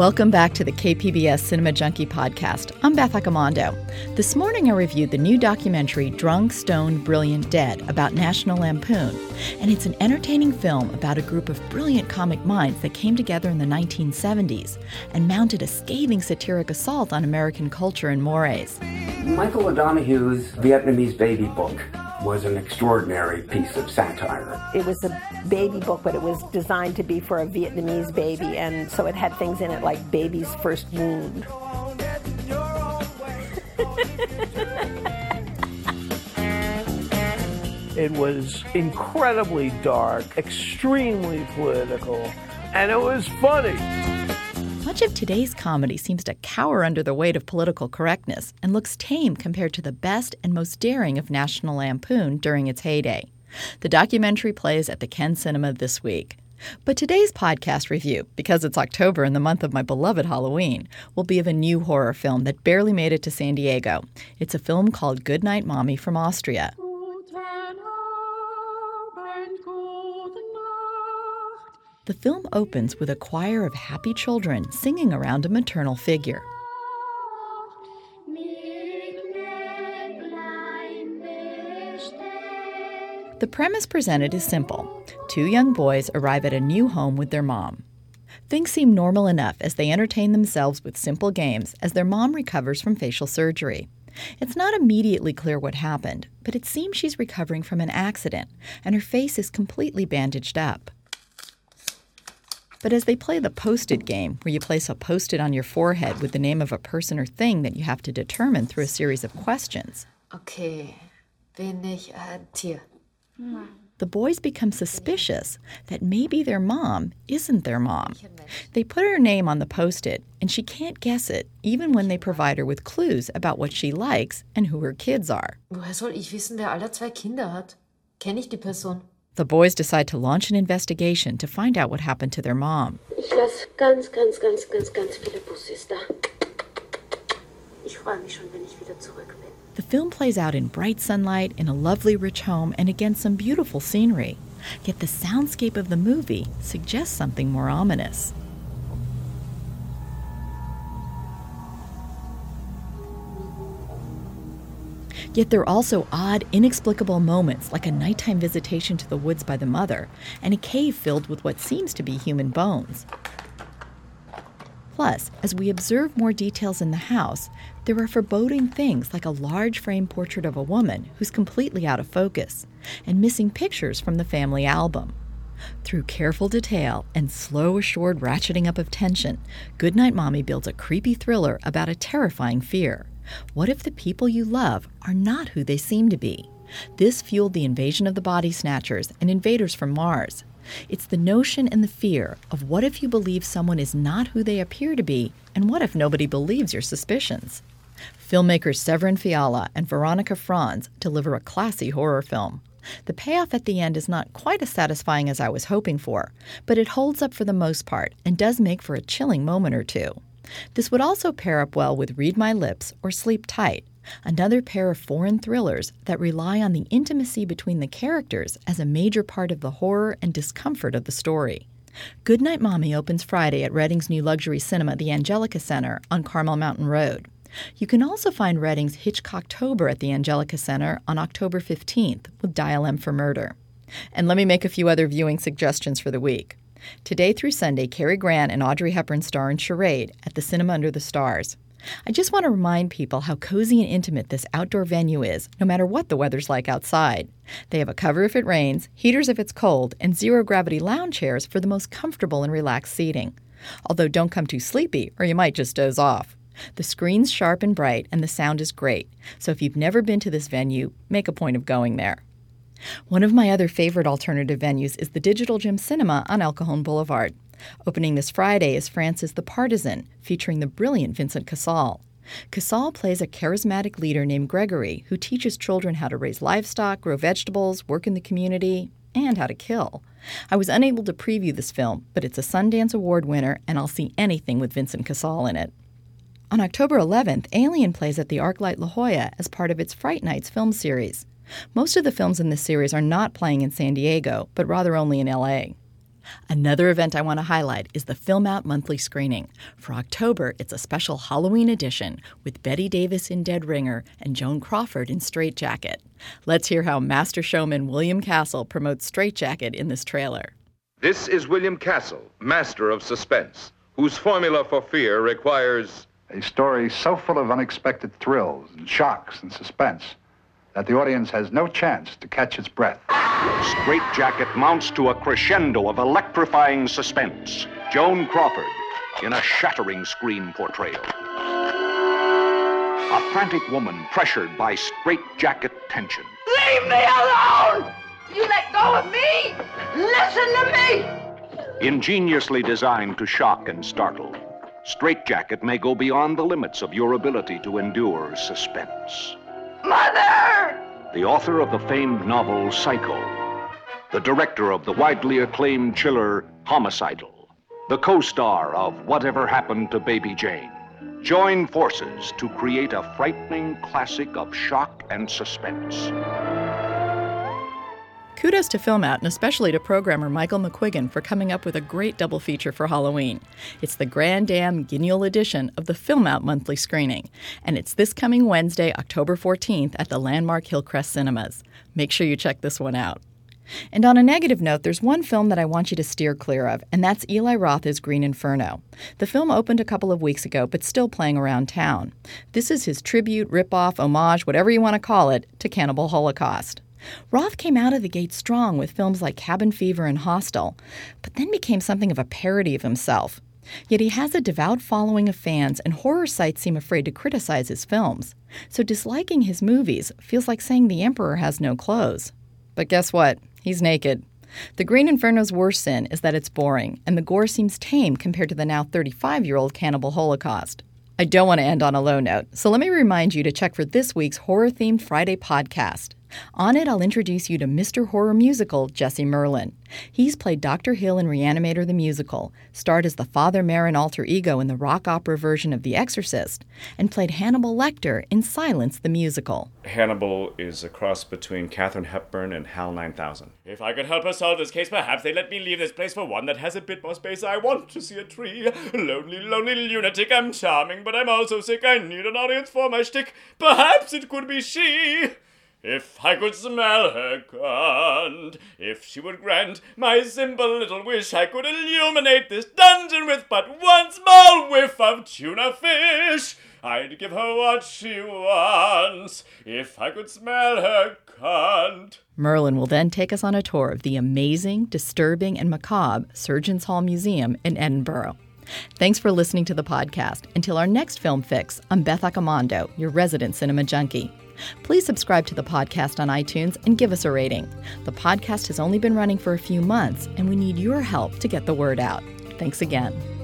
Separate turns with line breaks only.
Welcome back to the KPBS Cinema Junkie podcast. I'm Beth Accomando. This morning I reviewed the new documentary Drunk, Stoned, Brilliant, Dead about National Lampoon. And it's an entertaining film about a group of brilliant comic minds that came together in the 1970s and mounted a scathing satiric assault on American culture and mores.
Michael O'Donoghue's Vietnamese baby book was an extraordinary piece of satire.
It was a baby book, but it was designed to be for a Vietnamese baby, and so it had things in it like baby's first wound.
it was incredibly dark, extremely political, and it was funny.
Much of today's comedy seems to cower under the weight of political correctness and looks tame compared to the best and most daring of National Lampoon during its heyday. The documentary plays at the Ken Cinema this week. But today's podcast review, because it's October and the month of my beloved Halloween, will be of a new horror film that barely made it to San Diego. It's a film called Goodnight Mommy from Austria. The film opens with a choir of happy children singing around a maternal figure. The premise presented is simple. Two young boys arrive at a new home with their mom. Things seem normal enough as they entertain themselves with simple games as their mom recovers from facial surgery. It's not immediately clear what happened, but it seems she's recovering from an accident and her face is completely bandaged up. But as they play the post it game, where you place a post it on your forehead with the name of a person or thing that you have to determine through a series of questions.
Okay, bin ich ein Tier?
The boys become suspicious that maybe their mom isn't their mom. They put her name on the post it, and she can't guess it, even when they provide her with clues about what she likes and who her kids are.
Woher soll ich wissen, wer aller zwei Kinder hat? Kenne ich die Person?
The boys decide to launch an investigation to find out what happened to their mom.
Ich lasse ganz, ganz, ganz, ganz, ganz viele Bussis da. Ich freue mich schon, wenn ich wieder zurück bin.
The film plays out in bright sunlight, in a lovely, rich home, and against some beautiful scenery. Yet the soundscape of the movie suggests something more ominous. Yet there are also odd, inexplicable moments like a nighttime visitation to the woods by the mother and a cave filled with what seems to be human bones. Plus, as we observe more details in the house, there are foreboding things like a large frame portrait of a woman who's completely out of focus and missing pictures from the family album. Through careful detail and slow, assured ratcheting up of tension, Goodnight Mommy builds a creepy thriller about a terrifying fear. What if the people you love are not who they seem to be? This fueled the invasion of the body snatchers and invaders from Mars. It's the notion and the fear of what if you believe someone is not who they appear to be, and what if nobody believes your suspicions? Filmmakers Severin Fiala and Veronika Franz deliver a classy horror film. The payoff at the end is not quite as satisfying as I was hoping for, but it holds up for the most part and does make for a chilling moment or two. This would also pair up well with Read My Lips or Sleep Tight, another pair of foreign thrillers that rely on the intimacy between the characters as a major part of the horror and discomfort of the story. Goodnight Mommy opens Friday at Reading's new luxury cinema, the Angelika Center, on Carmel Mountain Road. You can also find Reading's Hitchcocktober at the Angelika Center on October 15th with Dial M for Murder. And let me make a few other viewing suggestions for the week. Today through Sunday, Cary Grant and Audrey Hepburn star in Charade at the Cinema Under the Stars. I just want to remind people how cozy and intimate this outdoor venue is, no matter what the weather's like outside. They have a cover if it rains, heaters if it's cold, and zero gravity lounge chairs for the most comfortable and relaxed seating. Although don't come too sleepy, or you might just doze off. The screen's sharp and bright, and the sound is great, so if you've never been to this venue, make a point of going there. One of my other favorite alternative venues is the Digital Gym Cinema on El Cajon Boulevard. Opening this Friday is France's The Partisan, featuring the brilliant Vincent Cassel. Cassel plays a charismatic leader named Gregory who teaches children how to raise livestock, grow vegetables, work in the community, and how to kill. I was unable to preview this film, but it's a Sundance Award winner, and I'll see anything with Vincent Cassel in it. On October 11th, Alien plays at the ArcLight La Jolla as part of its Fright Nights film series. Most of the films in this series are not playing in San Diego, but rather only in LA. Another event I want to highlight is the Film Out monthly screening. For October, it's a special Halloween edition with Bette Davis in Dead Ringer and Joan Crawford in Strait Jacket. Let's hear how master showman William Castle promotes Strait Jacket in this trailer.
This is William Castle, master of suspense, whose formula for fear requires
a story so full of unexpected thrills and shocks and suspense that the audience has no chance to catch its breath.
Strait Jacket mounts to a crescendo of electrifying suspense. Joan Crawford in a shattering screen portrayal. A frantic woman pressured by straitjacket tension.
Leave me alone! You let go of me! Listen to me!
Ingeniously designed to shock and startle, Straitjacket may go beyond the limits of your ability to endure suspense.
Mother!
The author of the famed novel Psycho, the director of the widely acclaimed chiller Homicidal, the co star of Whatever Happened to Baby Jane join forces to create a frightening classic of shock and suspense.
Kudos to Filmout and especially to programmer Michael McQuiggan for coming up with a great double feature for Halloween. It's the Grande Dame Guignol edition of the Filmout monthly screening, and it's this coming Wednesday, October 14th at the landmark Hillcrest Cinemas. Make sure you check this one out. And on a negative note, there's one film that I want you to steer clear of, and that's Eli Roth's Green Inferno. The film opened a couple of weeks ago, but still playing around town. This is his tribute, ripoff, homage, whatever you want to call it, to Cannibal Holocaust. Roth came out of the gate strong with films like Cabin Fever and Hostel, but then became something of a parody of himself. Yet he has a devout following of fans, and horror sites seem afraid to criticize his films. So disliking his movies feels like saying the Emperor has no clothes. But guess what? He's naked. The Green Inferno's worst sin is that it's boring, and the gore seems tame compared to the now 35 year old Cannibal Holocaust. I don't want to end on a low note, so let me remind you to check for this week's horror themed Friday podcast. On it, I'll introduce you to Mr. Horror Musical, Jesse Merlin. He's played Dr. Hill in Reanimator the Musical, starred as the Father Merrin alter ego in the rock opera version of The Exorcist, and played Hannibal Lecter in Silence the Musical.
Hannibal is a cross between Katharine Hepburn and HAL 9000. If I could help her solve this case, perhaps they'd let me leave this place for one that has a bit more space. I want to see a tree. Lonely, lonely lunatic. I'm charming, but I'm also sick. I need an audience for my shtick. Perhaps it could be she. If I could smell her cunt, if she would grant my simple little wish, I could illuminate this dungeon with but one small whiff of tuna fish. I'd give her what she wants if I could smell her cunt.
Merlin will then take us on a tour of the amazing, disturbing, and macabre Surgeons Hall Museum in Edinburgh. Thanks for listening to the podcast. Until our next film fix, I'm Beth Accomando, your resident cinema junkie. Please subscribe to the podcast on iTunes and give us a rating. The podcast has only been running for a few months, and we need your help to get the word out. Thanks again.